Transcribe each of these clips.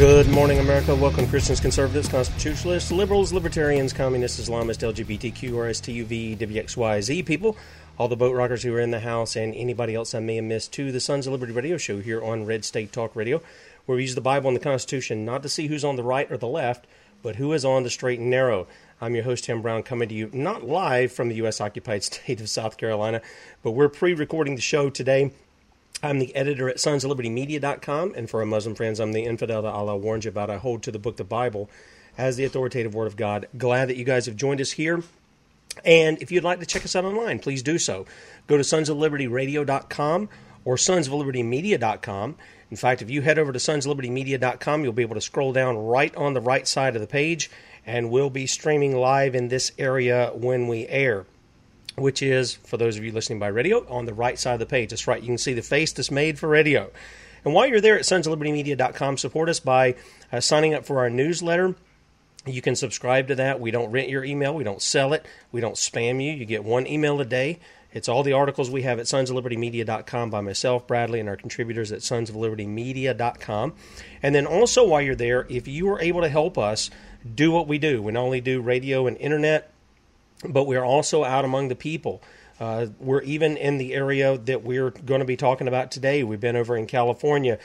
Good morning, America. Welcome, Christians, conservatives, constitutionalists, liberals, libertarians, communists, Islamists, LGBTQ, RSTUV, WXYZ people, all the boat rockers who are in the house, and anybody else I may have missed to the Sons of Liberty radio show here on Red State Talk Radio, where we use the Bible and the Constitution not to see who's on the right or the left, but who is on the straight and narrow. I'm your host, Tim Brown, coming to you not live from the U.S. occupied state of South Carolina, but we're pre recording the show today I'm the editor at sonsoflibertymedia.com, and for our Muslim friends, I'm the infidel that Allah warned you about. I hold to the book, the Bible, as the authoritative word of God. Glad that you guys have joined us here. And if you'd like to check us out online, please do so. Go to sonsoflibertyradio.com or sonsoflibertymedia.com. In fact, if you head over to sonsoflibertymedia.com, you'll be able to scroll down right on the right side of the page, and we'll be streaming live in this area when we air which is, for those of you listening by radio, on the right side of the page. That's right, you can see the face that's made for radio. And while you're there at sonsoflibertymedia.com, support us by uh, signing up for our newsletter. You can subscribe to that. We don't rent your email, we don't sell it, we don't spam you. You get one email a day. It's all the articles we have at sonsoflibertymedia.com by myself, Bradley, and our contributors at sonsoflibertymedia.com. And then also, while you're there, if you are able to help us do what we do, we not only do radio and internet, but we're also out among the people. Uh, we're even in the area that we're going to be talking about today. We've been over in California,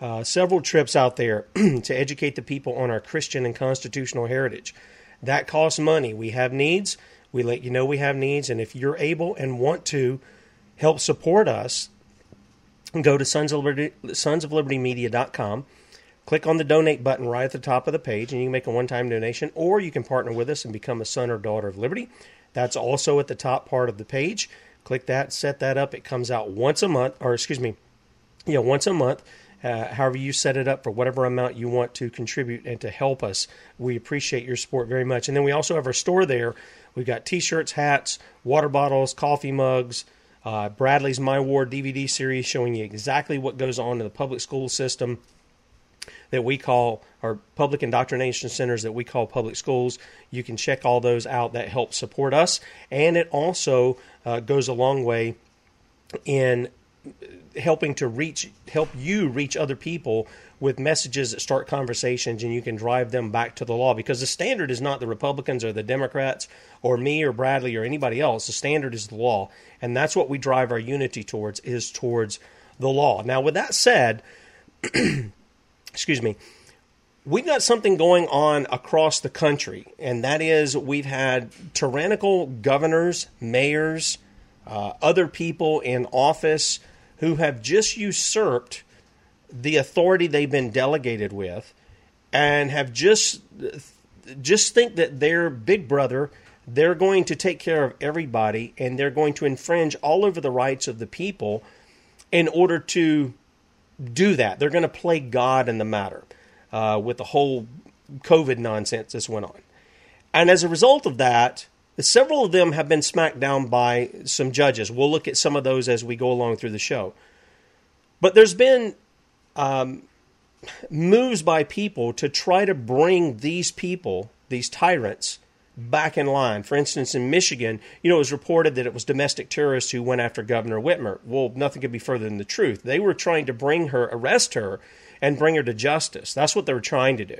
uh, several trips out there to educate the people on our Christian and constitutional heritage. That costs money. We have needs. We let you know we have needs. And if you're able and want to help support us, go to Sons of Liberty, sonsoflibertymedia.com. Click on the donate button right at the top of the page, and you can make a one time donation, or you can partner with us and become a son or daughter of liberty. That's also at the top part of the page. Click that, set that up. It comes out once a month, or excuse me, yeah, once a month. Uh, however, you set it up for whatever amount you want to contribute and to help us. We appreciate your support very much. And then we also have our store there. We've got t shirts, hats, water bottles, coffee mugs, uh, Bradley's My War DVD series showing you exactly what goes on in the public school system that we call our public indoctrination centers that we call public schools. You can check all those out. That helps support us, and it also uh, goes a long way in helping to reach help you reach other people with messages that start conversations and you can drive them back to the law. Because the standard is not the republicans or the democrats or me or bradley or anybody else. The standard is the law. And that's what we drive our unity towards is towards the law. Now with that said excuse me, we've got something going on across the country, and that is we've had tyrannical governors, mayors, uh, other people in office who have just usurped the authority they've been delegated with and have just just think that their big brother they're going to take care of everybody and they're going to infringe all over the rights of the people in order to do that. They're going to play God in the matter uh, with the whole COVID nonsense this went on. And as a result of that, several of them have been smacked down by some judges. We'll look at some of those as we go along through the show. But there's been um, moves by people to try to bring these people, these tyrants, back in line. For instance, in Michigan, you know, it was reported that it was domestic terrorists who went after Governor Whitmer. Well, nothing could be further than the truth. They were trying to bring her, arrest her, and bring her to justice. That's what they were trying to do.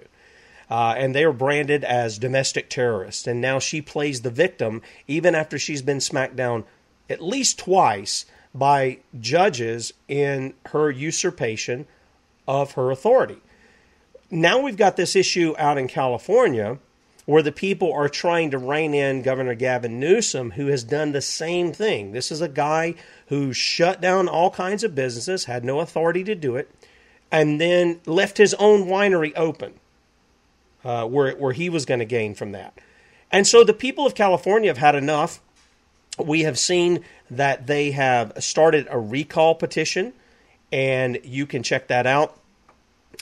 Uh, and they were branded as domestic terrorists. And now she plays the victim, even after she's been smacked down at least twice by judges in her usurpation of her authority. Now we've got this issue out in California where the people are trying to rein in Governor Gavin Newsom, who has done the same thing. This is a guy who shut down all kinds of businesses, had no authority to do it, and then left his own winery open uh, where, where he was going to gain from that. And so the people of California have had enough. We have seen that they have started a recall petition, and you can check that out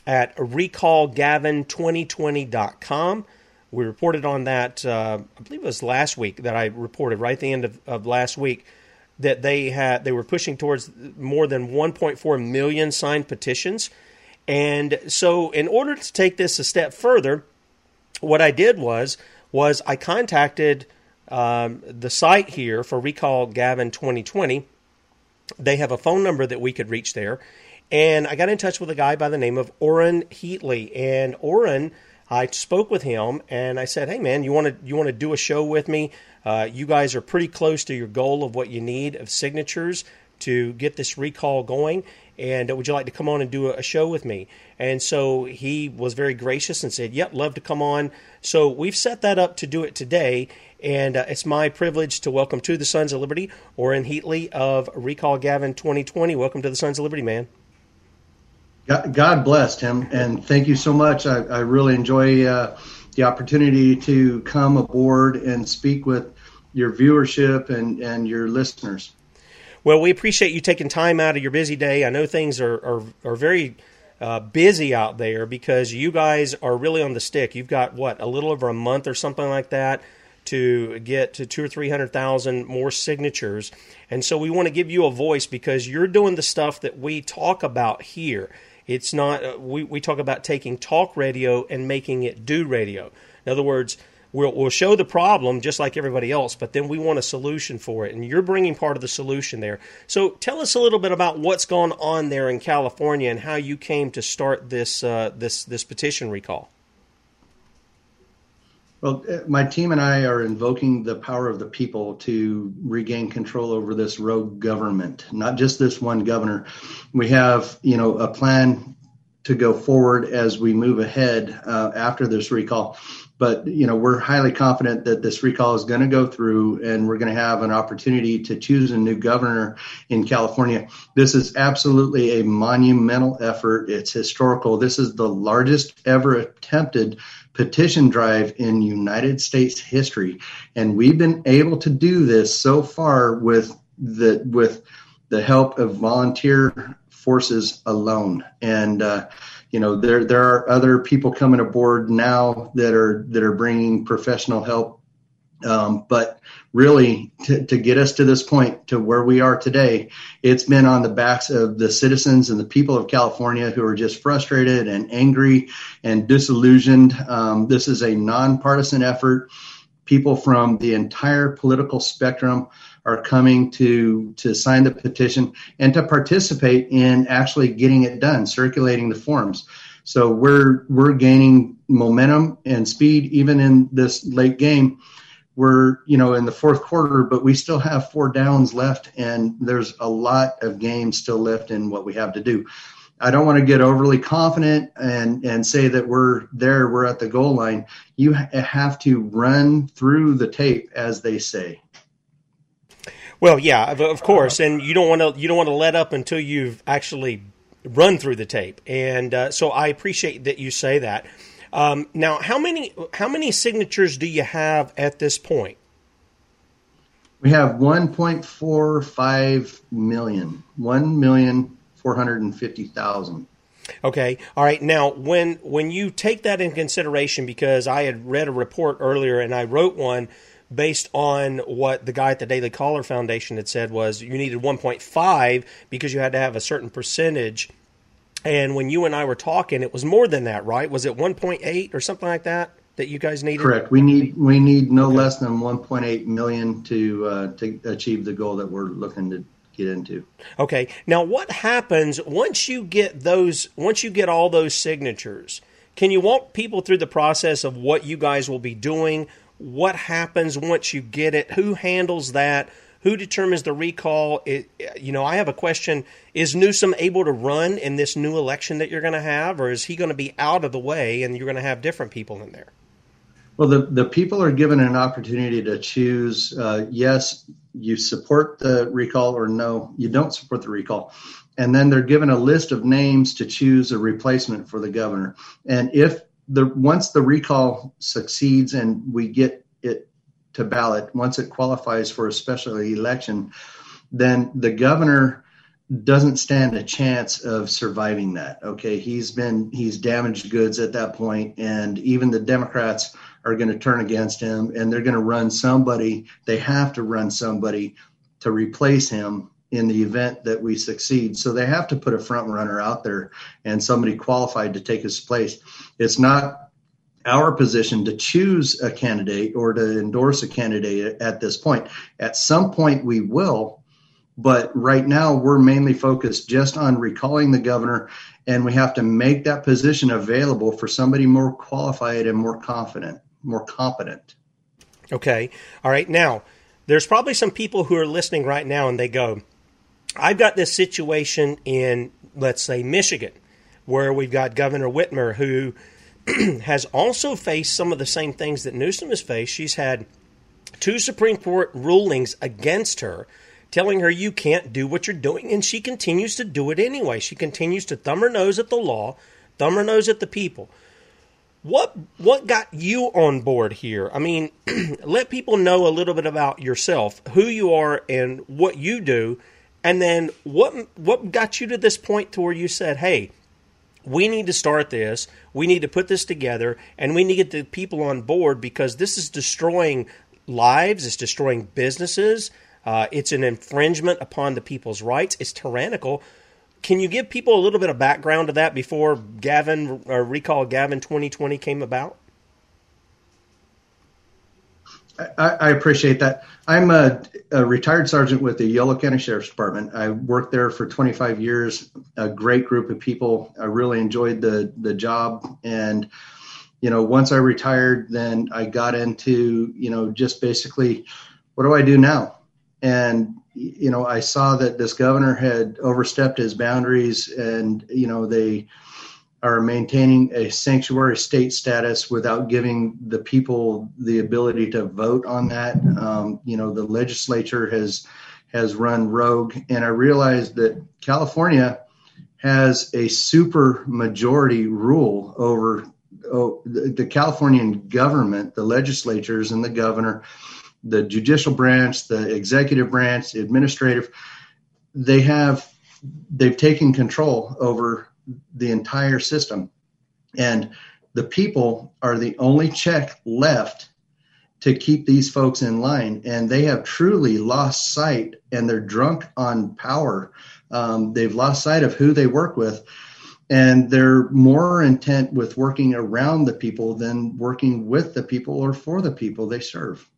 at recallgavin2020.com. We reported on that, uh, I believe it was last week that I reported, right at the end of, of last week, that they had they were pushing towards more than 1.4 million signed petitions. And so, in order to take this a step further, what I did was was I contacted um, the site here for Recall Gavin 2020. They have a phone number that we could reach there, and I got in touch with a guy by the name of Orrin Heatlie. And Orrin, I spoke with him, and I said, "Hey, man, you want to you want to do a show with me? Uh, you guys are pretty close to your goal of what you need of signatures to get this recall going." and would you like to come on and do a show with me? And so he was very gracious and said, Yep, love to come on. So we've set that up to do it today. And uh, it's my privilege to welcome to the Sons of Liberty, Orrin Heatlie of Recall Gavin 2020. Welcome to the Sons of Liberty, man. God bless him, and thank you so much. I, I really enjoy uh, the opportunity to come aboard and speak with your viewership and, and your listeners. Well, we appreciate you taking time out of your busy day. I know things are, are, are very uh, busy out there because you guys are really on the stick. You've got, what, a little over a month or something like that to get to two or three hundred thousand more signatures. And so we want to give you a voice because you're doing the stuff that we talk about here. It's not, uh, we, we talk about taking talk radio and making it do radio. In other words, we'll, we'll show the problem just like everybody else, but then we want a solution for it. And you're bringing part of the solution there. So tell us a little bit about what's gone on there in California and how you came to start this, uh, this, this petition recall. Well, uh, my team and I are invoking the power of the people to regain control over this rogue government, not just this one governor. We have, you know, a plan to go forward as we move ahead uh, after this recall. But you know we're highly confident that this recall is going to go through and we're going to have an opportunity to choose a new governor in california. This is absolutely a monumental effort. It's historical. This is the largest ever attempted petition drive in united states history. And we've been able to do this so far with the with the help of volunteer forces alone. And uh, you know there there are other people coming aboard now that are that are bringing professional help. Um, but really to, to get us to this point to where we are today it's been on the backs of the citizens and the people of california who are just frustrated and angry and disillusioned um, this is a nonpartisan effort people from the entire political spectrum are coming to to sign the petition and to participate in actually getting it done, circulating the forms. So we're we're gaining momentum and speed even in this late game. We're you know in the fourth quarter, but we still have four downs left, and there's a lot of games still left in what we have to do. I don't want to get overly confident and and say that we're there, we're at the goal line. You have to run through the tape, as they say. Well, yeah, of course, and you don't want to you don't want to let up until you've actually run through the tape, and uh, so I appreciate that you say that. Um, now, how many how many signatures do you have at this point? We have 1.45 million, 1,450,000. Okay. All right. Now, when when you take that in consideration, because I had read a report earlier and I wrote one based on what the guy at the Daily Caller Foundation had said was you needed 1.5 because you had to have a certain percentage. And when you and I were talking, it was more than that, right? Was it 1.8 or something like that that you guys needed? Correct. We need we need no okay. less than 1.8 million to uh, to achieve the goal that we're looking to get into. Okay. Now, what happens once you get those? Once you get all those signatures, can you walk people through the process of what you guys will be doing? what happens once you get it, who handles that, Who determines the recall? It, you know, I have a question: Is Newsom able to run in this new election that you're going to have, or is he going to be out of the way and you're going to have different people in there? Well, the, the people are given an opportunity to choose uh, yes, you support the recall, or no, you don't support the recall. And then they're given a list of names to choose a replacement for the governor. And if the once the recall succeeds and we get it to ballot, once it qualifies for a special election, then the governor doesn't stand a chance of surviving that. Okay, he's been he's damaged goods at that point, and even the Democrats are going to turn against him and they're going to run somebody, they have to run somebody to replace him in the event that we succeed. So they have to put a front runner out there and somebody qualified to take his place. It's not our position to choose a candidate or to endorse a candidate at this point. At some point, we will, but right now, we're mainly focused just on recalling the governor, and we have to make that position available for somebody more qualified and more confident more competent. Okay. All right. Now, there's probably some people who are listening right now and they go, I've got this situation in, let's say, Michigan, where we've got Governor Whitmer who has also faced some of the same things that Newsom has faced. She's had two Supreme Court rulings against her, telling her you can't do what you're doing, and she continues to do it anyway. She continues to thumb her nose at the law, thumb her nose at the people. What what got you on board here? I mean, let people know a little bit about yourself, who you are, and what you do, and then what what got you to this point to where you said, "Hey, we need to start this. We need to put this together, and we need to get the people on board because this is destroying lives. It's destroying businesses. Uh, it's an infringement upon the people's rights. It's tyrannical." Can you give people a little bit of background to that before Gavin or recall Gavin 2020 came about? I, I appreciate that. I'm a, a, retired sergeant with the Yolo County Sheriff's Department. I worked there for 25 years. A great group of people. I really enjoyed the the job, and you know, once I retired, then I got into you know just basically, what do I do now? And you know, I saw that this governor had overstepped his boundaries, and you know they are maintaining a sanctuary state status without giving the people the ability to vote on that. Um, you know, the legislature has has run rogue, and I realized that California has a super majority rule over oh, the, the Californian government, the legislatures, and the governor the judicial branch, the executive branch, the administrative, they have they've taken control over the entire system. And the people are the only check left to keep these folks in line. And they have truly lost sight and they're drunk on power. Um, they've lost sight of who they work with. And they're more intent with working around the people than working with the people or for the people they serve.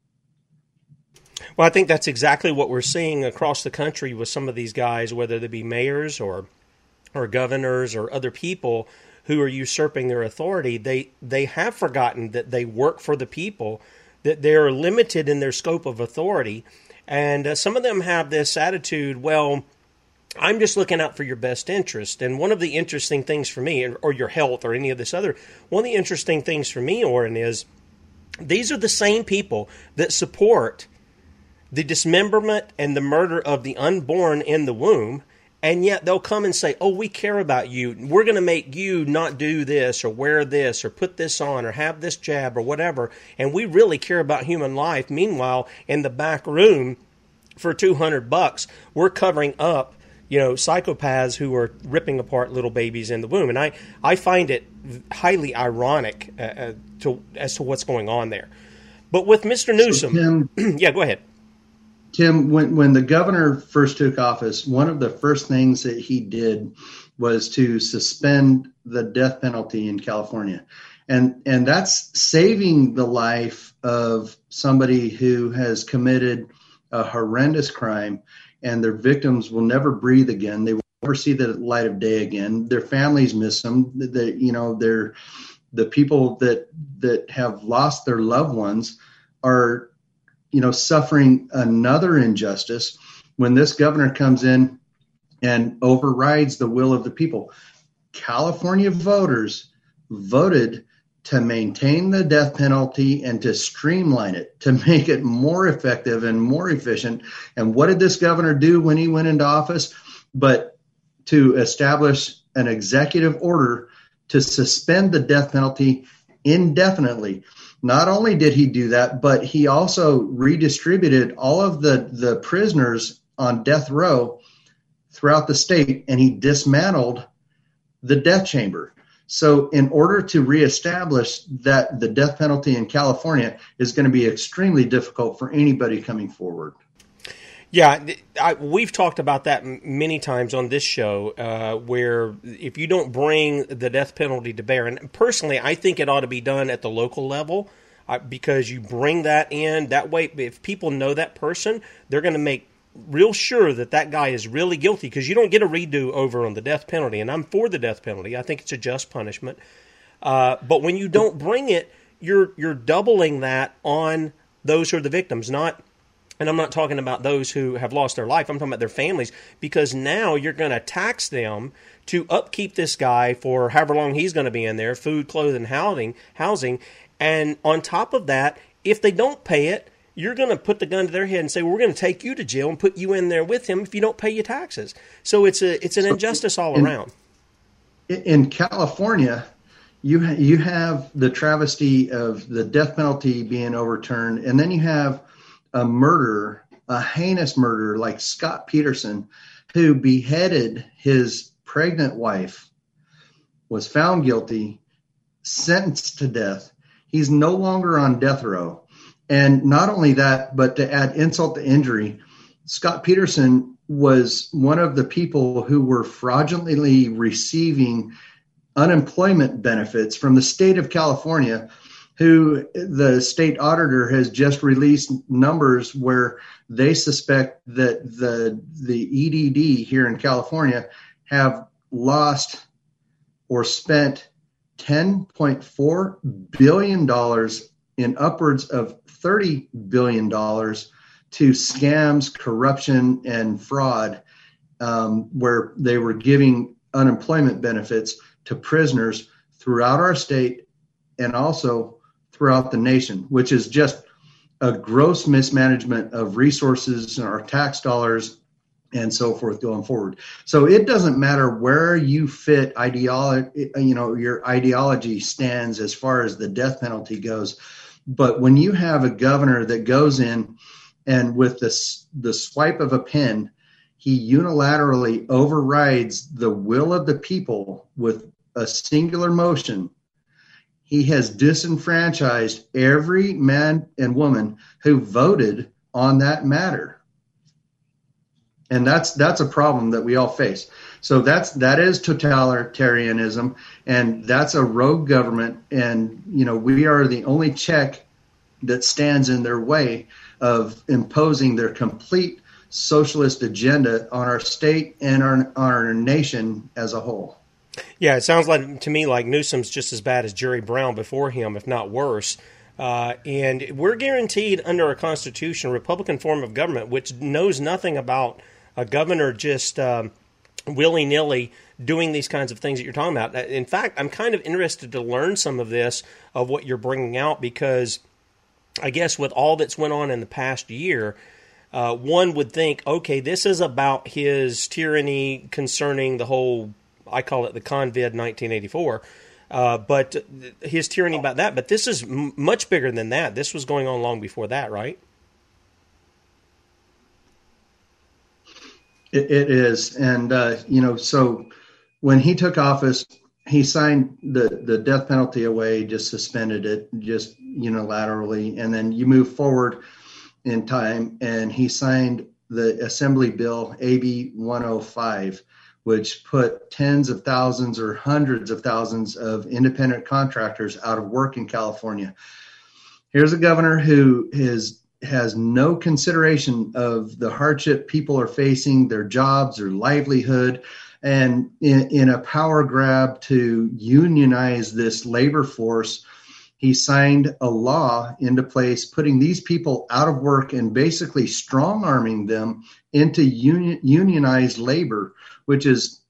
Well, I think that's exactly what we're seeing across the country with some of these guys, whether they be mayors or or governors or other people who are usurping their authority. They they have forgotten that they work for the people, that they're limited in their scope of authority, and uh, some of them have this attitude. Well. I'm just looking out for your best interest. And one of the interesting things for me, or your health, or any of this other, one of the interesting things for me, Orrin, is these are the same people that support the dismemberment and the murder of the unborn in the womb, and yet they'll come and say, Oh, we care about you. We're going to make you not do this or wear this or put this on or have this jab or whatever. And we really care about human life. Meanwhile, in the back room, for 200 bucks, we're covering up you know psychopaths who are ripping apart little babies in the womb and i i find it highly ironic uh, uh to as to what's going on there but with mr newsom so Tim, yeah go ahead Tim, when when the governor first took office, one of the first things that he did was to suspend the death penalty in California. And and that's saving the life of somebody who has committed a horrendous crime and their victims will never breathe again. They will never see the light of day again. Their families miss them. The, you know, they're the people that that have lost their loved ones are you know, suffering another injustice when this governor comes in and overrides the will of the people. California voters voted to maintain the death penalty and to streamline it, to make it more effective and more efficient. And what did this governor do when he went into office? But to establish an executive order to suspend the death penalty indefinitely. Not only did he do that, but he also redistributed all of the, the prisoners on death row throughout the state and he dismantled the death chamber. So, in order to reestablish that the death penalty in California is going to be extremely difficult for anybody coming forward. Yeah, I, we've talked about that many times on this show, uh, where if you don't bring the death penalty to bear, and personally, I think it ought to be done at the local level uh, because you bring that in. That way, if people know that person, they're going to make real sure that that guy is really guilty because you don't get a redo over on the death penalty. And I'm for the death penalty. I think it's a just punishment. Uh, but when you don't bring it, you're you're doubling that on those who are the victims, not. And I'm not talking about those who have lost their life. I'm talking about their families because now you're going to tax them to upkeep this guy for however long he's going to be in there, food, clothing, housing, housing, and on top of that, if they don't pay it, you're going to put the gun to their head and say, well, "We're going to take you to jail and put you in there with him if you don't pay your taxes." So it's a it's an injustice all in, around. In California, you ha- you have the travesty of the death penalty being overturned, and then you have a murder, a heinous murder like Scott Peterson, who beheaded his pregnant wife, was found guilty, sentenced to death. He's no longer on death row and not only that, but to add insult to injury, Scott Peterson was one of the people who were fraudulently receiving unemployment benefits from the state of California, who the state auditor has just released numbers where they suspect that the the EDD here in California have lost or spent 10.4 billion dollars in upwards of $30 billion to scams, corruption, and fraud, um, where they were giving unemployment benefits to prisoners throughout our state and also throughout the nation, which is just a gross mismanagement of resources and our tax dollars and so forth going forward. So it doesn't matter where you fit ideology, you know, your ideology stands as far as the death penalty goes. But when you have a governor that goes in and with this the swipe of a pen, he unilaterally overrides the will of the people with a singular motion. He has disenfranchised every man and woman who voted on that matter. And that's that's a problem that we all face. So that's that is totalitarianism, and that's a rogue government. And you know we are the only check that stands in their way of imposing their complete socialist agenda on our state and our, on our nation as a whole. Yeah, it sounds like to me like Newsom's just as bad as Jerry Brown before him, if not worse. Uh, and we're guaranteed under our Constitution Republican form of government, which knows nothing about a governor just um, willy nilly doing these kinds of things that you're talking about. In fact, I'm kind of interested to learn some of this of what you're bringing out because I guess with all that's went on in the past year, uh, one would think, okay, this is about his tyranny concerning the whole, I call it the Convid 1984. Uh, but his tyranny about that. But this is m- much bigger than that. This was going on long before that, right? it, it is, and uh, you know, so when he took office, he signed the the death penalty away, just suspended it, just unilaterally, and then you move forward in time, and he signed the Assembly Bill AB 105, which put tens of thousands or hundreds of thousands of independent contractors out of work in California. Here's a governor who is has no consideration of the hardship people are facing, their jobs, their livelihood, and in, in, a power grab to unionize this labor force, he signed a law into place putting these people out of work and basically strong arming them into union, unionized labor, which is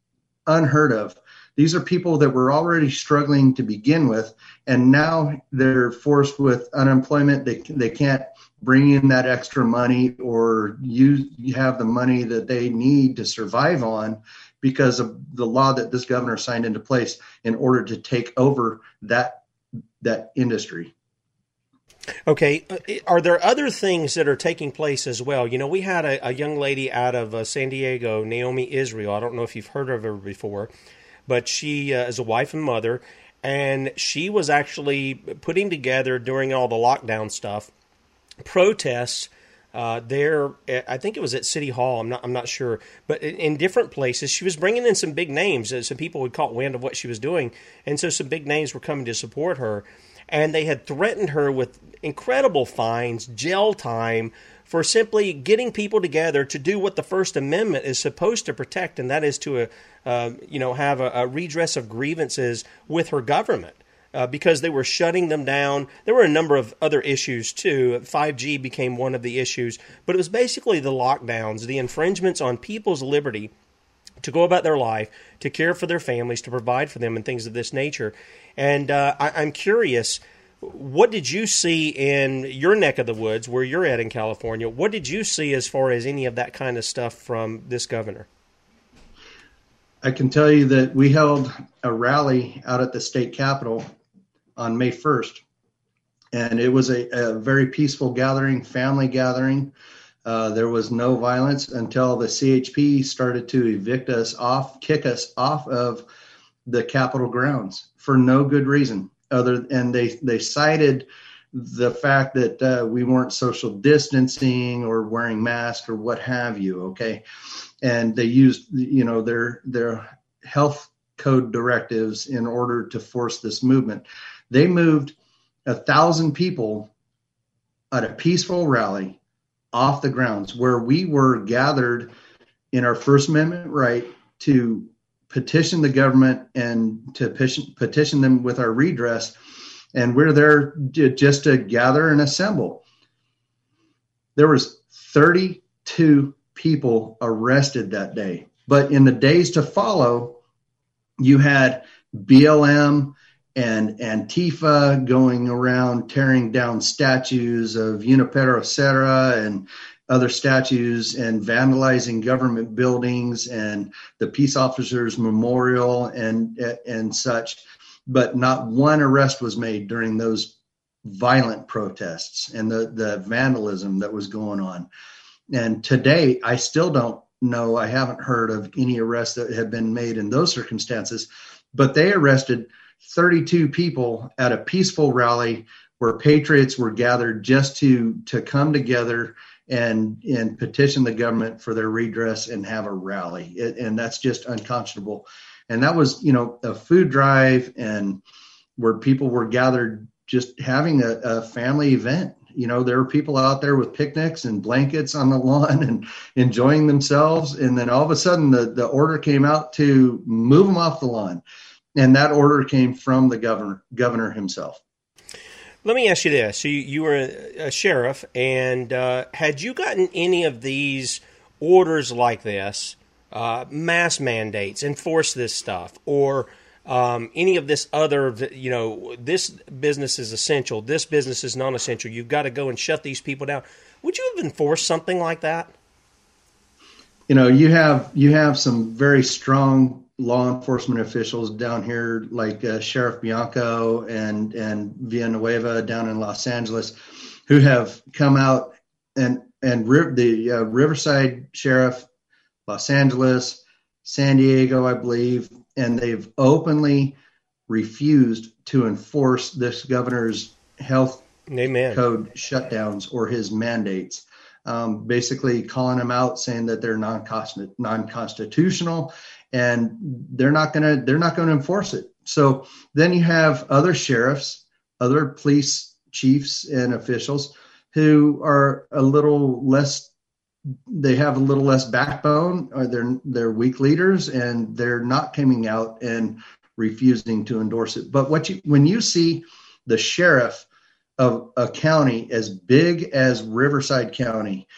unheard of. These are people that were already struggling to begin with, and now they're forced with unemployment. They, they can't bring in that extra money or you have the money that they need to survive on because of the law that this governor signed into place in order to take over that that industry. Okay, uh, are there other things that are taking place as well? You know, we had a, a young lady out of uh, San Diego, Naomi Israel. I don't know if you've heard of her before, but she uh, is a wife and mother, and she was actually putting together during all the lockdown stuff protests uh, there. I think it was at City Hall. I'm not. I'm not sure, but in, in, different places, she was bringing in some big names. Uh, some people had caught wind of what she was doing, and so some big names were coming to support her. And they had threatened her with incredible fines, jail time for simply getting people together to do what the First Amendment is supposed to protect, and that is to, uh, you know, have a, a redress of grievances with her government uh, because they were shutting them down. There were a number of other issues too. 5G became one of the issues, but it was basically the lockdowns, the infringements on people's liberty to go about their life, to care for their families, to provide for them, and things of this nature. And uh, I, am curious. What did you see in your neck of the woods, where you're at in California? What did you see as far as any of that kind of stuff from this governor? I can tell you that we held a rally out at the state capitol on May 1st. And it was a, a very peaceful gathering, family gathering. Uh, there was no violence until the CHP started to evict us off, kick us off of the Capitol grounds for no good reason. Other and they they cited the fact that uh, we weren't social distancing or wearing masks or what have you. Okay, and they used you know their their health code directives in order to force this movement. They moved a thousand people at a peaceful rally off the grounds where we were gathered in our First Amendment right to petition the government and to petition, them with our redress. And we're there just to gather and assemble. There was 32 people arrested that day. But in the days to follow, you had BLM, and Antifa going around tearing down statues of Junipero Serra and other statues and vandalizing government buildings and the peace officers memorial and and such. But not one arrest was made during those violent protests and the the vandalism that was going on. And today i still don't know i haven't heard of any arrests that have been made in those circumstances but they arrested 32 people at a peaceful rally where patriots were gathered just to to come together and and petition the government for their redress and have a rally. It, and that's just unconscionable. And that was you know a food drive and where people were gathered just having a, a family event. You know there were people out there with picnics and blankets on the lawn and enjoying themselves. And then all of a sudden the, the order came out to move them off the lawn and that order came from the governor governor himself. Let me ask you this: so you, you were a, a, sheriff, and uh, had you gotten any of these orders like this, uh, mass mandates, enforce this stuff, or um, any of this other, you know, this business is essential, this business is non-essential. You've got to go and shut these people down. Would you have enforced something like that? You know, you have you have some very strong law enforcement officials down here, like uh, Sheriff Bianco and and Villanueva down in Los Angeles, who have come out and and the uh, Riverside Sheriff, Los Angeles, San Diego, I believe, and they've openly refused to enforce this governor's health Amen. code shutdowns or his mandates. Um, basically calling them out, saying that they're non-constitutional and they're not going to they're not going to enforce it. So then you have other sheriffs, other police chiefs and officials who are a little less they have a little less backbone or they're they're weak leaders and they're not coming out and refusing to endorse it. But what you when you see the sheriff of a county as big as Riverside County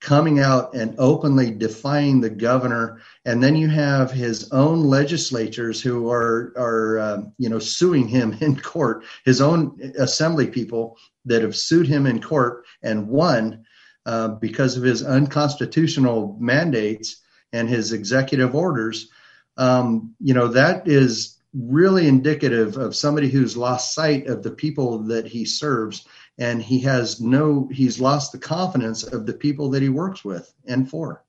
coming out and openly defying the governor and then you have his own legislators who are are um, you know suing him in court his own assembly people that have sued him in court and won uh, because of his unconstitutional mandates and his executive orders. Um, you know that is really indicative of somebody who's lost sight of the people that he serves. And he has no he's lost the confidence of the people that he works with and for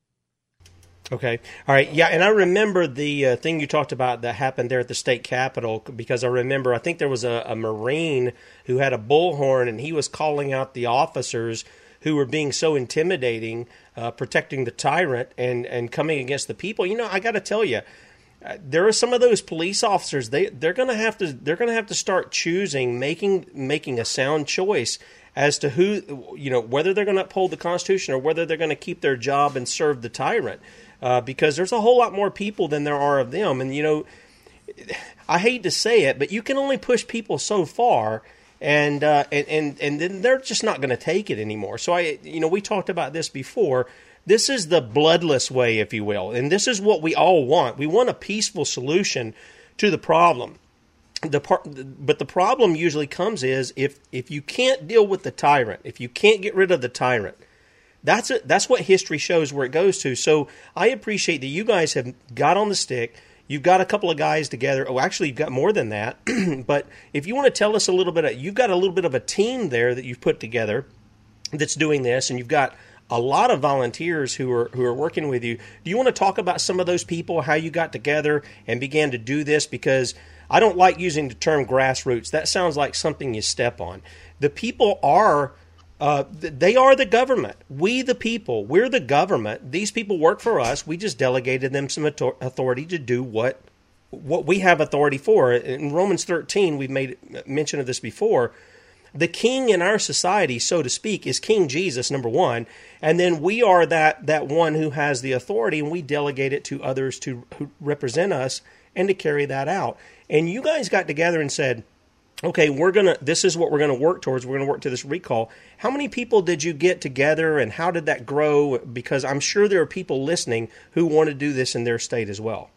Okay. All right. Yeah. And I remember the uh, thing you talked about that happened there at the state capitol because I remember I think there was a, a Marine who had a bullhorn and he was calling out the officers who were being so intimidating, uh, protecting the tyrant and, and coming against the people. You know, I got to tell you, uh, there are some of those police officers. They they're going to have to they're to have to start choosing, making making a sound choice as to who you know whether they're going to uphold the Constitution or whether they're going to keep their job and serve the tyrant. Uh, because there's a whole lot more people than there are of them, and you know, I hate to say it, but you can only push people so far. And, uh, and and and then they're just not going to take it anymore. So I, you know, we talked about this before this is the bloodless way, if you will. And this is what we all want. We want a peaceful solution to the problem. The part, but the problem usually comes is if if you can't deal with the tyrant, if you can't get rid of the tyrant, that's it. That's what history shows where it goes to. So I appreciate that you guys have got on the stick. You've got a couple of guys together. Oh, actually, you've got more than that. but if you want to tell us a little bit, of, you've got a little bit of a team there that you've put together that's doing this, and you've got a lot of volunteers who are who are working with you. Do you want to talk about some of those people, how you got together and began to do this? Because I don't like using the term grassroots. That sounds like something you step on. The people are. Uh, they are the government. We, the people, we're the government. These people work for us. We just delegated them some authority to do what what we have authority for. In Romans 13, we've made mention of this before the king in our society, so to speak, is King Jesus, number one, and then we are that that one who has the authority, and we delegate it to others to who represent us and to carry that out. And you guys got together and said, okay, we're gonna. This is what we're gonna work towards. We're gonna work to this recall. How many people did you get together, and how did that grow? Because I'm sure there are people listening who want to do this in their state as well.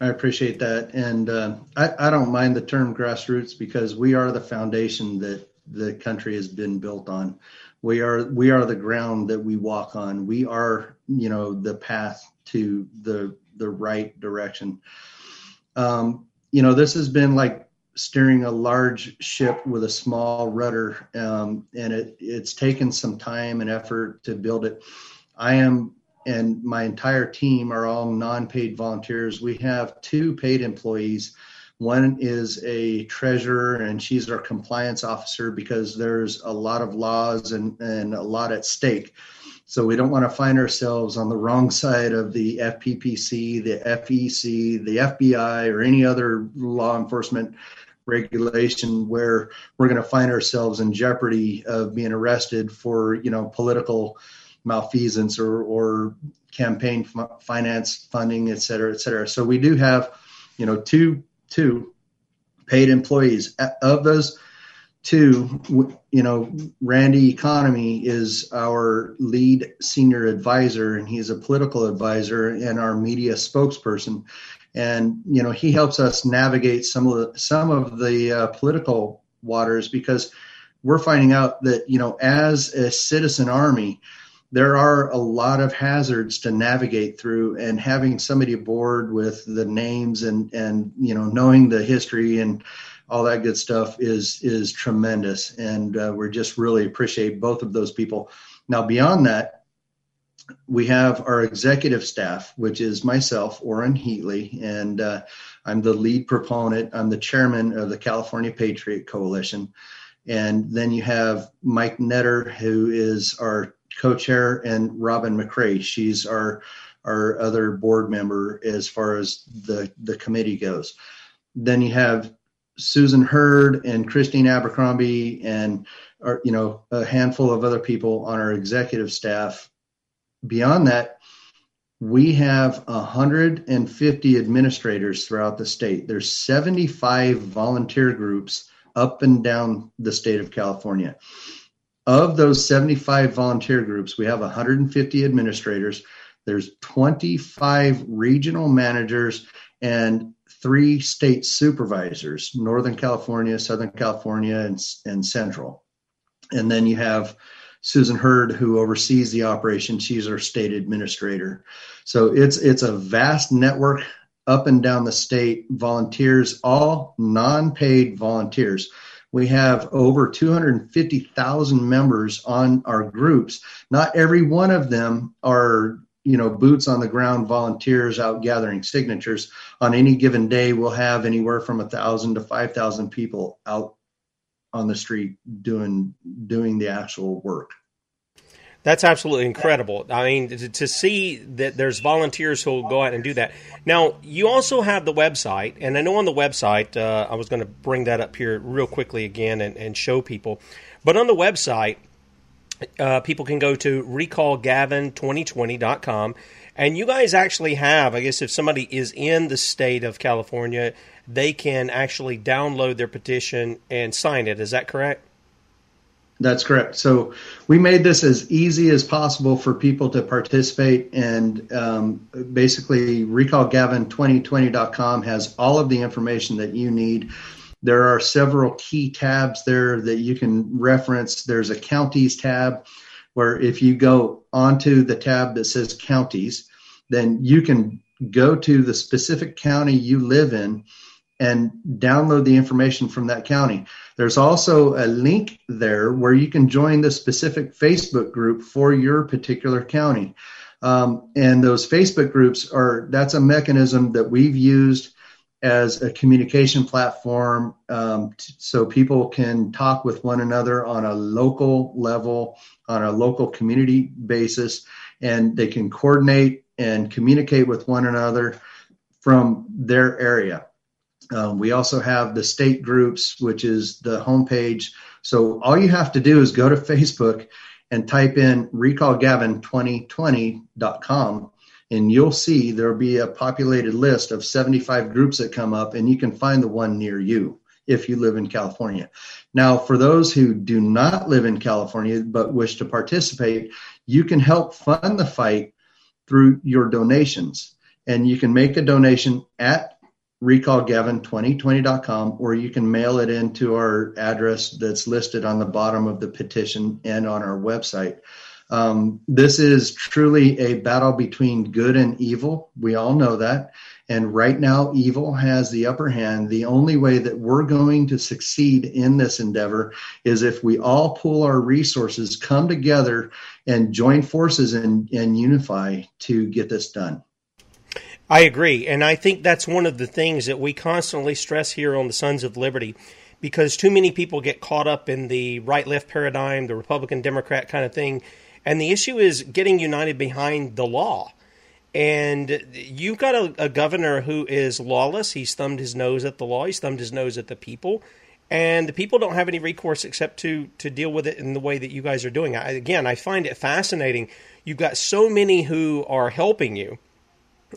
I appreciate that, and uh, I, I, don't mind the term grassroots because we are the foundation that the country has been built on. We are we are the ground that we walk on. We are you know the path to the the right direction. Um, you know this has been like steering a large ship with a small rudder, um, and it it's taken some time and effort to build it. I am and my entire team are all non-paid volunteers. We have two paid employees. One is a treasurer, and she's our compliance officer because there's a lot of laws and, and a lot at stake. So we don't want to find ourselves on the wrong side of the FPPC, the FEC, the FBI, or any other law enforcement regulation where we're going to find ourselves in jeopardy of being arrested for, you know, political malfeasance or, or campaign f- finance funding, et cetera, et cetera. So we do have, you know, two two paid employees. Of those two, you know, Randy Economy is our lead senior advisor, and he's a political advisor and our media spokesperson. And you know, he helps us navigate some of the some of the uh, political waters because we're finding out that you know, as a citizen army there are a lot of hazards to navigate through and having somebody aboard with the names and and you know knowing the history and all that good stuff is is tremendous. And uh, we just really appreciate both of those people. Now beyond that we have our executive staff which is myself orrin heatlie and uh, i'm the lead proponent i'm the chairman of the california patriot coalition and then you have mike netter who is our co-chair, and Robin McCray. She's our our other board member as far as the the committee goes. Then you have Susan Hurd and Christine Abercrombie and our, you know a handful of other people on our executive staff. Beyond that, we have 150 administrators throughout the state. There's 75 volunteer groups up and down the state of California. Of those 75 volunteer groups, we have 150 administrators. There's 25 regional managers and three state supervisors Northern California, Southern California, and, and Central. And then you have Susan Hurd, who oversees the operation. She's our state administrator. So it's it's a vast network up and down the state. Volunteers, all non-paid volunteers. We have over 250,000 members on our groups. Not every one of them are you know boots on the ground volunteers out gathering signatures on any given day we'll have anywhere from a thousand to five thousand people out on the street doing doing the actual work that's absolutely incredible. I mean, to, to, see that there's volunteers who will go out and do that. Now, you also have the website, and I know on the website, uh, I was going to bring that up here real quickly again and, and show people. But on the website, uh, people can go to recallgavin2020.com. And you guys actually have, I guess, if somebody is in the state of California, they can actually download their petition and sign it. Is that correct? That's correct. So we made this as easy as possible for people to participate. And um, basically, recallgavin2020.com has all of the information that you need there are several key tabs there that you can reference. There's a counties tab where if you go onto the tab that says counties, then you can go to the specific county you live in and download the information from that county. There's also a link there where you can join the specific Facebook group for your particular county. Um, and those Facebook groups are that's a mechanism that we've used as a communication platform um, t- so people can talk with one another on a local level, on a local community basis, and they can coordinate and communicate with one another from their area. Um, we also have the state groups, which is the homepage. So all you have to do is go to Facebook and type in recallgavin2020.com and you'll see there'll be a populated list of 75 groups that come up and you can find the one near you if you live in California. Now, for those who do not live in California but wish to participate, you can help fund the fight through your donations. And you can make a donation at recallgavin2020.com or you can mail it into our address that's listed on the bottom of the petition and on our website. Um, this is truly a battle between good and evil. We all know that. And right now, evil has the upper hand. The only way that we're going to succeed in this endeavor is if we all pool our resources, come together, and join forces and, and unify to get this done. I agree. And I think that's one of the things that we constantly stress here on the Sons of Liberty because too many people get caught up in the right left paradigm, the Republican Democrat kind of thing and the issue is getting united behind the law. And you've got a, a, governor who is lawless. He's thumbed his nose at the law. He's thumbed his nose at the people, and the people don't have any recourse except to to deal with it in the way that you guys are doing. I, again, I find it fascinating. You've got so many who are helping you.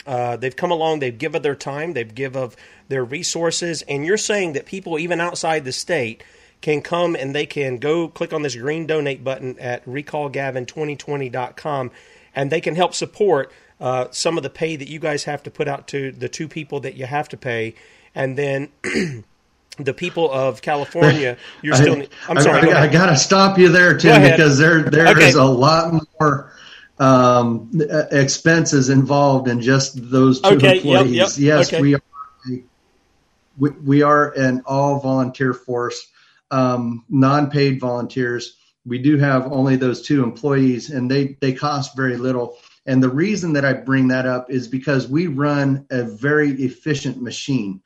Uh, they've come along. They've given their time. They've given of their resources, and you're saying that people even outside the state can come and they can go click on this green donate button at recallgavin2020.com and they can help support uh, some of the pay that you guys have to put out to the two people that you have to pay. And then the people of California, you're still. I, I'm sorry. I, go I, got to stop you there, Tim, because there there okay. is a lot more um, expenses involved in just those two okay, employees. Yep, yep. Yes, okay. we are. We, we are an all volunteer force um, non-paid volunteers. We do have only those two employees, and they they cost very little. And the reason that I bring that up is because we run a very efficient machine.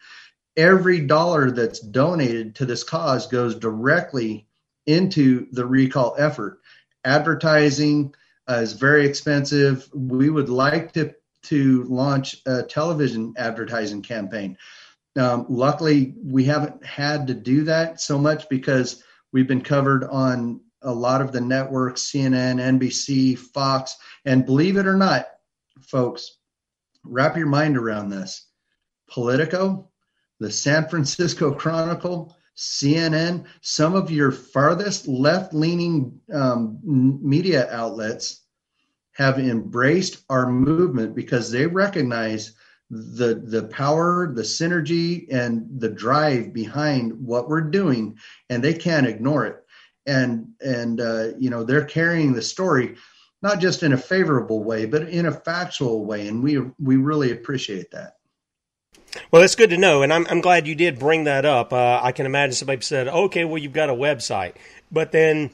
Every dollar that's donated to this cause goes directly into the recall effort. Advertising uh, is very expensive. We would like to to launch a television advertising campaign. Um, luckily, we haven't had to do that so much because we've been covered on a lot of the networks CNN, NBC, Fox. And believe it or not, folks, wrap your mind around this. Politico, the San Francisco Chronicle, CNN, some of your farthest left leaning um, media outlets have embraced our movement because they recognize the the power the synergy and the drive behind what we're doing and they can't ignore it and and uh, you know they're carrying the story not just in a favorable way but in a factual way and we we really appreciate that well, that's good to know, and I'm I'm glad you did bring that up. Uh, I can imagine somebody said, "Okay, well, you've got a website," but then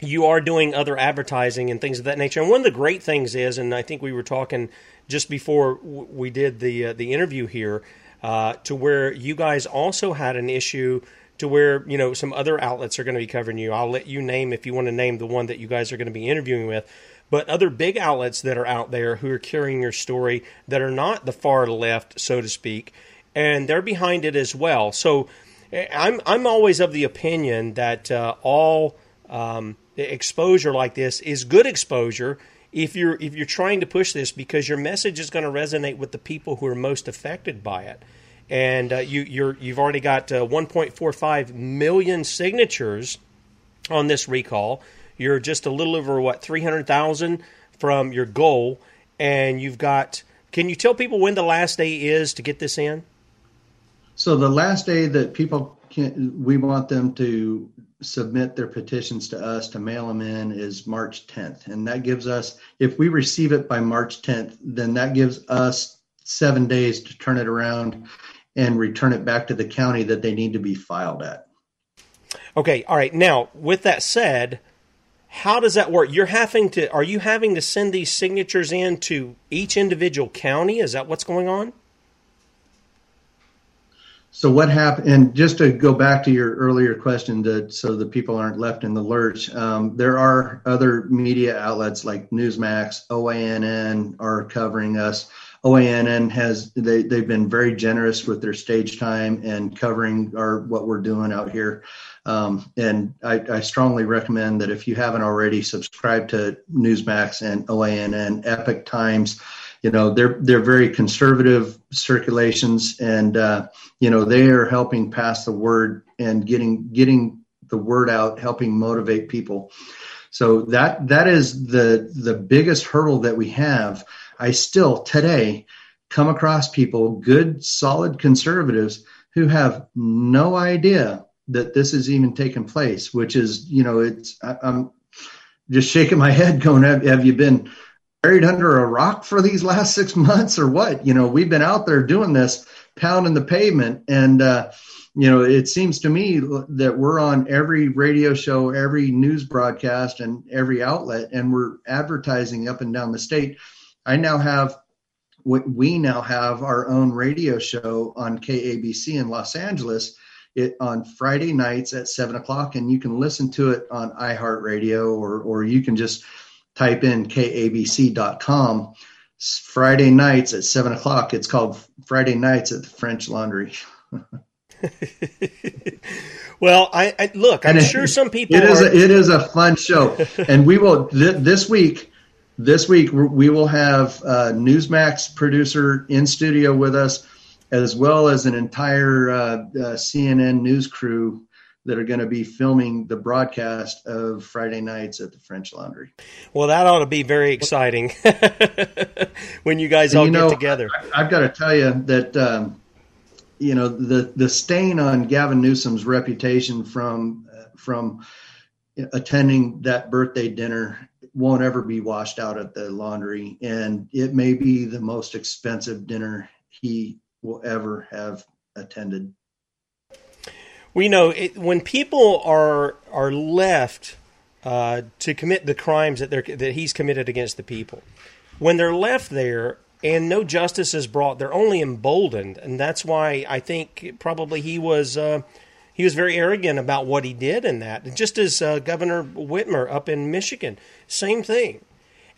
you are doing other advertising and things of that nature. And one of the great things is, and I think we were talking just before we did the uh, the interview here, uh, to where you guys also had an issue to where you know some other outlets are going to be covering you. I'll let you name if you want to name the one that you guys are going to be interviewing with. But other big outlets that are out there who are carrying your story that are not the far left, so to speak, and they're behind it as well. So eh, I'm I'm always of the opinion that uh, all um, exposure like this is good exposure if you're if you're trying to push this because your message is going to resonate with the people who are most affected by it. And uh, you you're you've already got uh, 1.45 million signatures on this recall. You're just a little over what 300,000 from your goal, and you've got. Can you tell people when the last day is to get this in? So the last day that people can, we want them to submit their petitions to us to mail them in is March 10th. And that gives us, if we receive it by March 10th, then that gives us seven days to turn it around and return it back to the county that they need to be filed at. Okay. All right. Now, with that said, how does that work? You're having to, are you having to send these signatures in to each individual county? Is that what's going on? So what happened? And just to go back to your earlier question, to, so the people aren't left in the lurch, um, there are other media outlets like Newsmax, OANN are covering us. OANN has they they've been very generous with their stage time and covering our what we're doing out here. Um, and I, I, strongly recommend that if you haven't already, subscribe to Newsmax and OANN, Epoch Times. You know they're they're very conservative circulations and uh, you know they are helping pass the word and getting getting the word out helping motivate people. So that that is the the biggest hurdle that we have i still today come across people good solid conservatives who have no idea that this is even taking place which is you know it's I, i'm just shaking my head going have, have you been buried under a rock for these last six months or what? You know, we've been out there doing this, pounding the pavement, and uh, you know, it seems to me that we're on every radio show, every news broadcast, and every outlet, and we're advertising up and down the state. I now have we now have our own radio show on KABC in Los Angeles. It on Friday nights at seven o'clock, and you can listen to it on iHeartRadio, or or you can just type in kabc.com. Friday nights at seven o'clock. It's called Friday Nights at the French Laundry. well, I, I, look. I'm and sure some people. It is. Are... A, it is a fun show, and we will th- this week. This week we will have uh, Newsmax producer in studio with us, as well as an entire uh, uh, CNN news crew that are going to be filming the broadcast of Friday nights at the French Laundry. Well, that ought to be very exciting when you guys and all you know, get together. I, have got to tell you that um, you know the the stain on Gavin Newsom's reputation from uh, from attending that birthday dinner won't ever be washed out at the laundry, and it may be the most expensive dinner he will ever have attended we know it, when people are are left uh, to commit the crimes that they're that he's committed against the people, when they're left there and no justice is brought, they're only emboldened, and that's why I think probably he was. Uh, he was very arrogant about what he did in that. Just as uh, Governor Whitmer up in Michigan, same thing.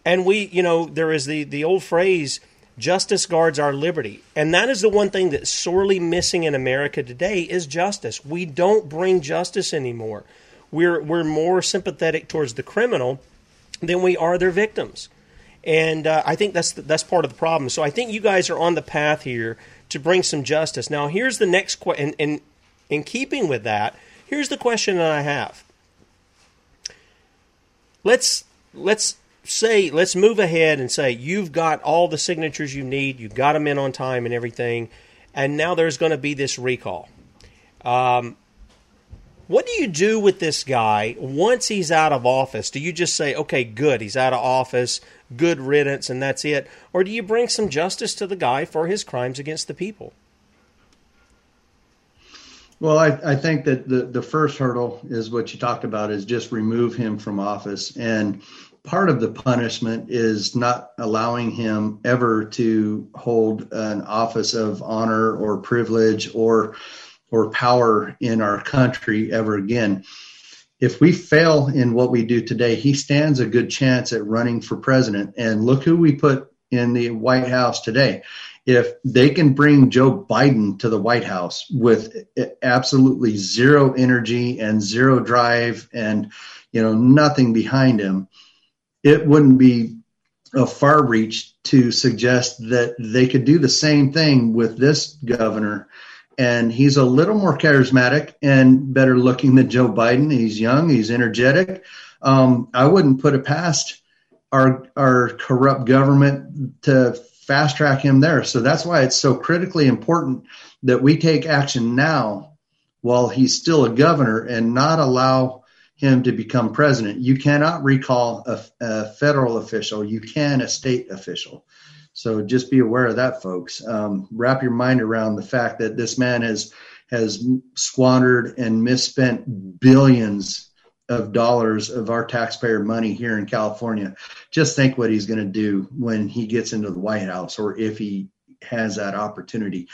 And we, you know, there is the, the old phrase, Justice guards our liberty. And that is the one thing that's sorely missing in America today is justice. We don't bring justice anymore. We're we're more sympathetic towards the criminal than we are their victims. And uh, I think that's the, that's part of the problem. So I think you guys are on the path here to bring some justice. Now, here's the next question, and, and in keeping with that, here's the question that I have. Let's let's say let's move ahead and say you've got all the signatures you need, you got them in on time and everything, and now there's going to be this recall. Um, what do you do with this guy once he's out of office? Do you just say, okay, good, he's out of office, good riddance, and that's it? Or do you bring some justice to the guy for his crimes against the people? Well, I, I think that the, the first hurdle is what you talked about is just remove him from office. And part of the punishment is not allowing him ever to hold an office of honor or privilege or or power in our country ever again. If we fail in what we do today, he stands a good chance at running for president. And look who we put in the White House today if they can bring Joe Biden to the White House with absolutely zero energy and zero drive and you know nothing behind him, it wouldn't be a far reach to suggest that they could do the same thing with this governor. And he's a little more charismatic and better looking than Joe Biden. He's young, he's energetic. Um, I wouldn't put it past our our corrupt government to fast track him there. So that's why it's so critically important that we take action now while he's still a governor and not allow him to become president. You cannot recall a, a federal official, you can a state official. So just be aware of that, folks. Um, wrap your mind around the fact that this man has has squandered and misspent billions of dollars of our taxpayer money here in California. Just think what he's going to do when he gets into the White House or if he has that opportunity.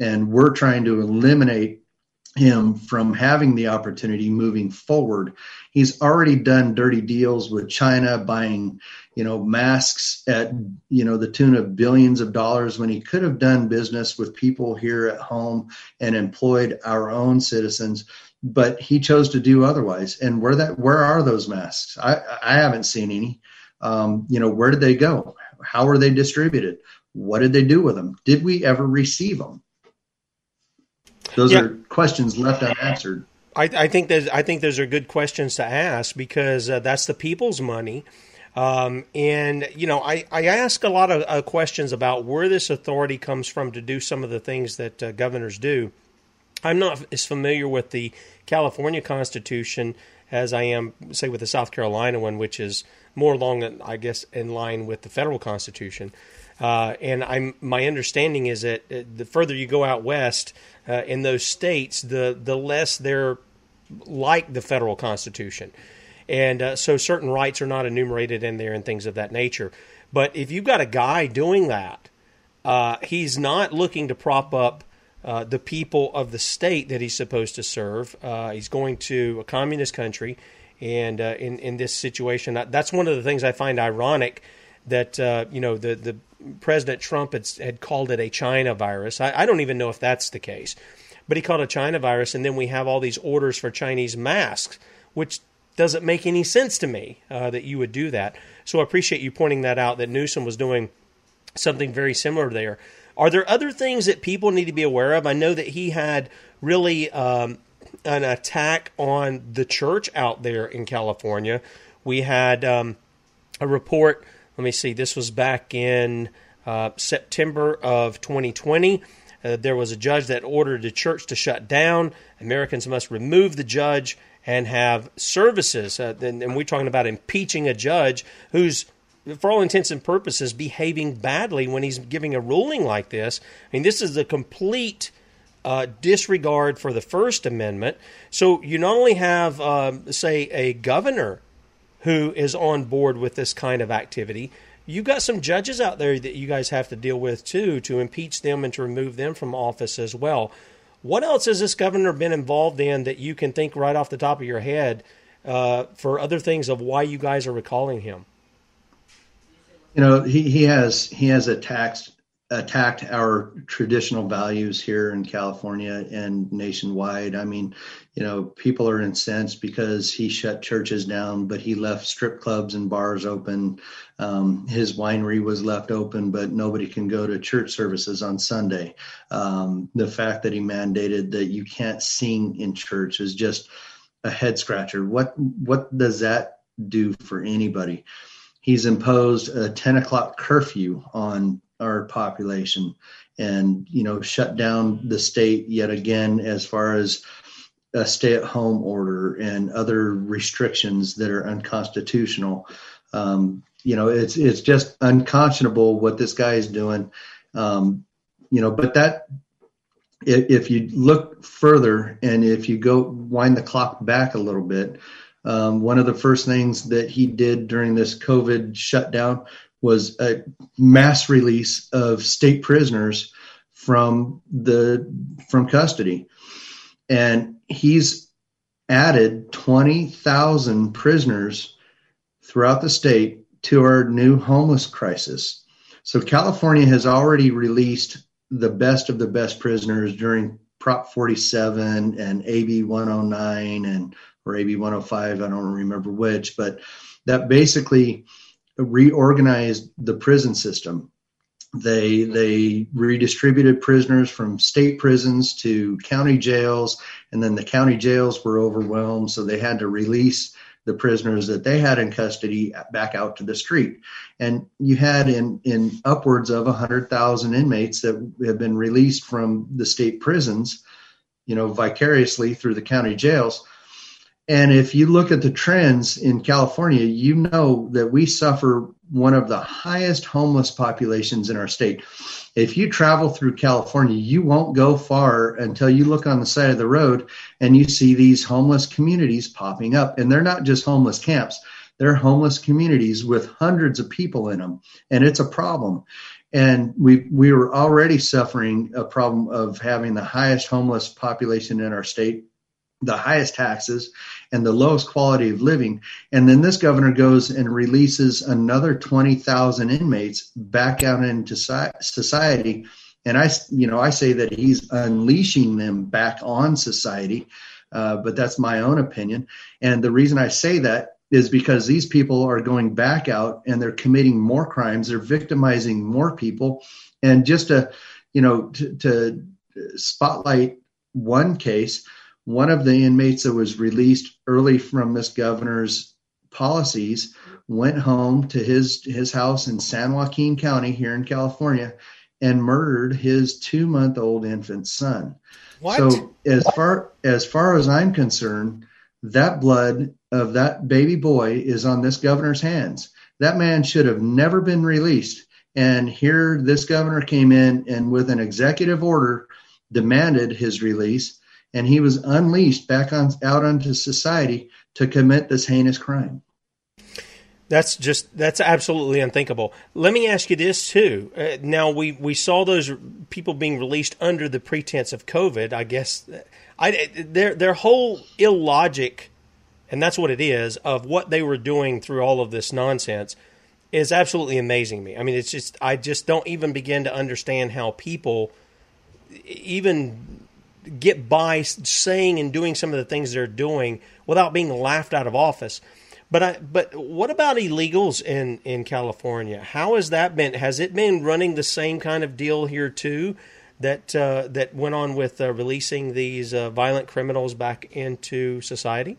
And we're trying to eliminate him from having the opportunity moving forward. He's already done dirty deals with China buying, you know, masks at, you know, the tune of billions of dollars when he could have done business with people here at home and employed our own citizens but he chose to do otherwise. And where that where are those masks? I I haven't seen any. Um, you know, where did they go? How were they distributed? What did they do with them? Did we ever receive them? Those yeah. are questions left unanswered. I, I think that I think those are good questions to ask because uh, that's the people's money. Um, and you know, I, I ask a lot of uh, questions about where this authority comes from to do some of the things that uh, governors do. I'm not as familiar with the California Constitution as I am, say, with the South Carolina one, which is more along, I guess, in line with the federal Constitution. Uh, and I'm my understanding is that uh, the further you go out west uh, in those states, the the less they're like the federal Constitution, and uh, so certain rights are not enumerated in there and things of that nature. But if you've got a guy doing that, uh, he's not looking to prop up uh, the people of the state that he's supposed to serve. Uh, he's going to a communist country, and uh, in in this situation, that's one of the things I find ironic that uh, you know the the President Trump had, had called it a China virus. I, I, don't even know if that's the case, but he called it a China virus, and then we have all these orders for Chinese masks, which doesn't make any sense to me uh, that you would do that. So I appreciate you pointing that out. That Newsom was doing something very similar there. Are there other things that people need to be aware of? I know that he had really um, an attack on the church out there in California. We had um, a report. Let me see. This was back in uh, September of 2020. Uh, there was a judge that ordered the church to shut down. Americans must remove the judge and have services. Uh, and, and, we're talking about impeaching a judge who's for all intents and purposes, behaving badly when he's giving a ruling like this. I mean, this is a complete uh, disregard for the First Amendment. So you not only have, um, say, a governor who is on board with this kind of activity, you've got some judges out there that you guys have to deal with too to impeach them and to remove them from office as well. What else has this governor been involved in that you can think right off the top of your head uh, for other things of why you guys are recalling him? You know, he, he has he has attacked attacked our traditional values here in California and nationwide. I mean, you know, people are incensed because he shut churches down, but he left strip clubs and bars open. Um, his winery was left open, but nobody can go to church services on Sunday. Um, the fact that he mandated that you can't sing in church is just a head scratcher. What what does that do for anybody? He's imposed a 10 o'clock curfew on our population and you know shut down the state yet again as far as a stay at home order and other restrictions that are unconstitutional. Um, you know it's it's just unconscionable what this guy is doing. Um, you know but that if, you look further and if you go wind the clock back a little bit um, one of the first things that he did during this covid shutdown was a mass release of state prisoners from the from custody. And he's added 20,000 prisoners throughout the state to our new homeless crisis. So california has already released the best of the best prisoners during prop 47 and ab 109 and or ab 105 i don't remember which but that basically reorganized the prison system. They they redistributed prisoners from state prisons to county jails, and then the county jails were overwhelmed, so they had to release the prisoners that they had in custody back out to the street. And you had in in upwards of hundred thousand inmates that have been released from the state prisons, you know, vicariously through the county jails and if you look at the trends in California, you know that we suffer one of the highest homeless populations in our state. If you travel through California, you won't go far until you look on the side of the road and you see these homeless communities popping up. And they're not just homeless camps, they're homeless communities with hundreds of people in them. And it's a problem. And we we were already suffering a problem of having the highest homeless population in our state the highest taxes and the lowest quality of living. And then this governor goes and releases another 20,000 inmates back out into society. And I, you know, I say that he's unleashing them back on society, uh, but that's my own opinion. And the reason I say that is because these people are going back out and they're committing more crimes. They're victimizing more people. And just to, you know, to, to spotlight one case, one of the inmates that was released early from this governor's policies went home to his his house in San Joaquin County here in California and murdered his two month old infant son. What? So as far as far as I'm concerned, that blood of that baby boy is on this governor's hands. That man should have never been released. And here this governor came in and with an executive order demanded his release and he was unleashed back on out onto society to commit this heinous crime. That's just that's absolutely unthinkable. Let me ask you this too. Uh, now we we saw those people being released under the pretense of COVID. I guess I their their whole illogic, and that's what it is of what they were doing through all of this nonsense is absolutely amazing me. I mean, it's just I just don't even begin to understand how people even get by saying and doing some of the things they're doing without being laughed out of office. But I, but what about illegals in, in California? How has that been? Has it been running the same kind of deal here too? That uh, that went on with uh, releasing these uh, violent criminals back into society.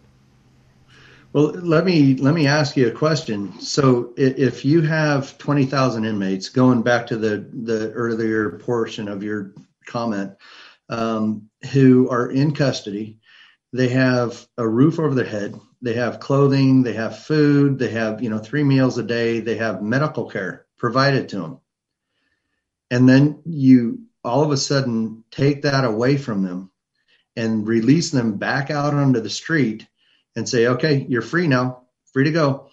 Well, let me let me ask you a question. So, if you have twenty thousand inmates, going back to the the earlier portion of your comment, um, who are in custody. They have a roof over their head. They have clothing. They have food. They have, you know, three meals a day. They have medical care provided to them. And then you all of a sudden take that away from them and release them back out onto the street and say, okay, you're free now, free to go.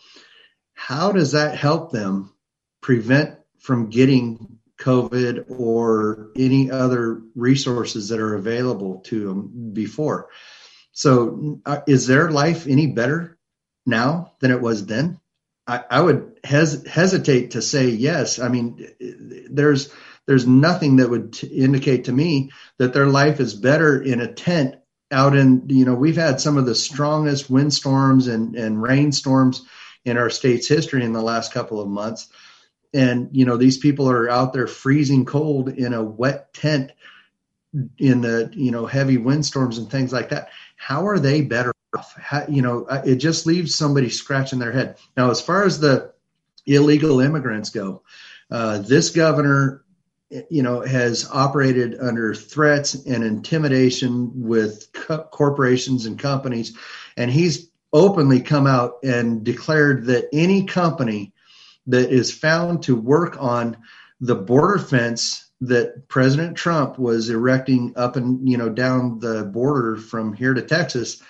How does that help them prevent from getting COVID or any other resources that are available to them before. So, uh, is their life any better now than it was then? I, I would hes- hesitate to say yes. I mean, there's there's nothing that would t- indicate to me that their life is better in a tent out in you know we've had some of the strongest windstorms and and rainstorms in our state's history in the last couple of months and you know these people are out there freezing cold in a wet tent in the you know heavy windstorms and things like that. How are they better off? How, you know it just leaves somebody scratching their head. Now as far as the illegal immigrants go uh, this governor you know has operated under threats and intimidation with co- corporations and companies. And he's openly come out and declared that any company that is found to work on the border fence that President Trump was erecting up and you know down the border from here to Texas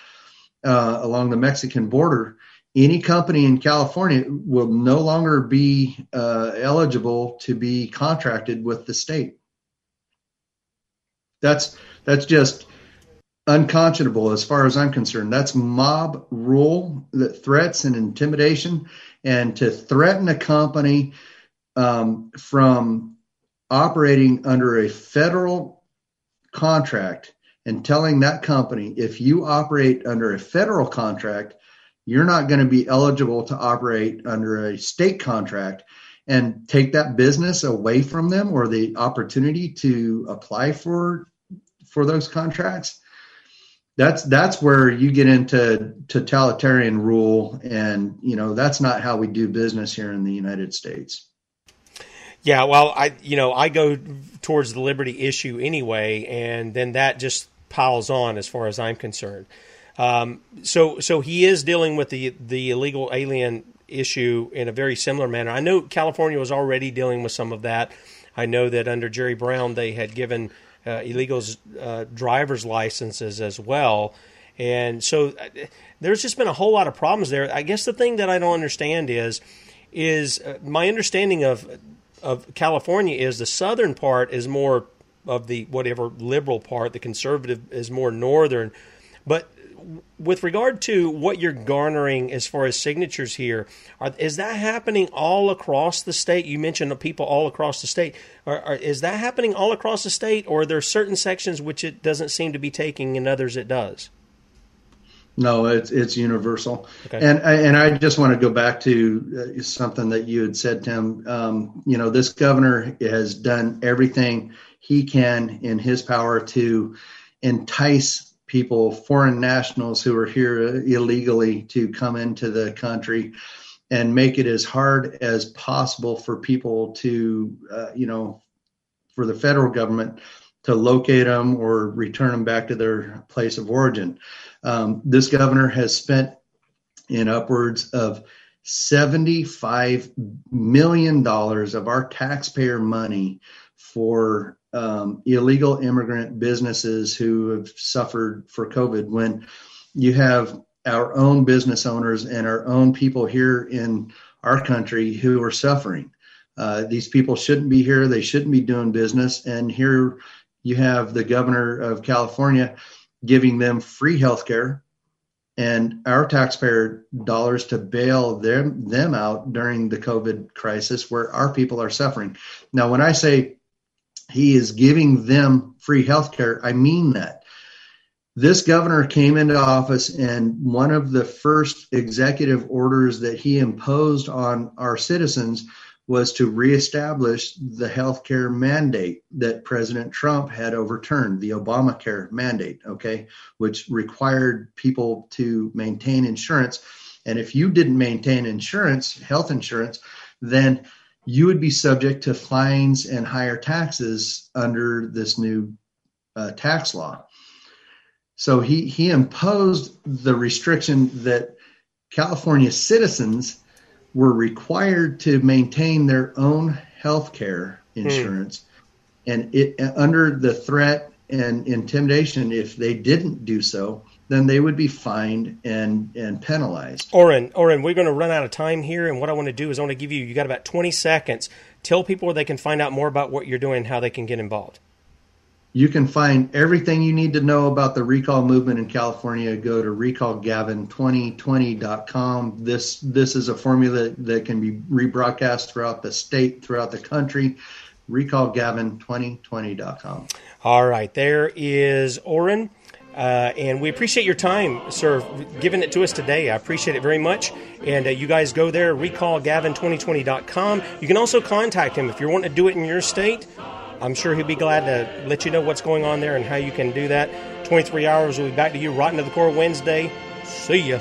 uh, along the Mexican border any company in California will no longer be uh, eligible to be contracted with the state. That's that's just unconscionable as far as I'm concerned. That's mob rule, that threats and intimidation, and to threaten a company um, from operating under a federal contract and telling that company if you operate under a federal contract you're not going to be eligible to operate under a state contract and take that business away from them or the opportunity to apply for for those contracts that's that's where you get into totalitarian rule and you know that's not how we do business here in the United States yeah well i you know i go towards the liberty issue anyway and then that just piles on as far as i'm concerned um, so so he is dealing with the the illegal alien issue in a very similar manner. I know California was already dealing with some of that. I know that under Jerry Brown they had given uh, illegals uh, driver's licenses as well. And so uh, there's just been a whole lot of problems there. I guess the thing that I don't understand is is uh, my understanding of of California is the southern part is more of the whatever liberal part, the conservative is more northern. But with regard to what you're garnering as far as signatures here, are, is that happening all across the state? You mentioned people all across the state. Are, are, is that happening all across the state, or are there certain sections which it doesn't seem to be taking, and others it does? No, it's it's universal, okay. and and I just want to go back to uh, something that you had said, Tim. Um, you know, this governor has done everything he can in his power to entice people, foreign nationals who are here illegally to come into the country and make it as hard as possible for people to, uh, you know, for the federal government to locate them or return them back to their place of origin. Um, this governor has spent in upwards of $75 million of our taxpayer money for um, illegal immigrant businesses who have suffered for COVID. When you have our own business owners and our own people here in our country who are suffering. Uh, these people shouldn't be here. They shouldn't be doing business. And here you have the governor of California giving them free health care and our taxpayer dollars to bail them, them out during the COVID crisis where our people are suffering. Now, when I say he is giving them free health care. I mean that. This governor came into office, and one of the first executive orders that he imposed on our citizens was to reestablish the health care mandate that President Trump had overturned, the Obamacare mandate, okay, which required people to maintain insurance. And if you didn't maintain insurance, health insurance, then you would be subject to fines and higher taxes under this new uh, tax law. So he, he imposed the restriction that California citizens were required to maintain their own health care insurance. Hmm. And it under the threat and intimidation, if they didn't do so, then they would be fined and and penalized. Orrin, Orrin, we're going to run out of time here, and what I want to do is I want to give you you got about twenty seconds. Tell people where they can find out more about what you're doing, and how they can get involved. You can find everything you need to know about the recall movement in California. Go to recallgavin2020.com. This this is a formula that can be rebroadcast throughout the state, throughout the country recallgavin2020.com. All right, there is Orrin. Uh, and we appreciate your time, sir, giving it to us today. I appreciate it very much. And uh, you guys go there, recallgavin2020.com. You can also contact him if you're wanting to do it in your state. I'm sure he'll be glad to let you know what's going on there and how you can do that. 23 hours. We'll be back to you right into the core Wednesday. See ya.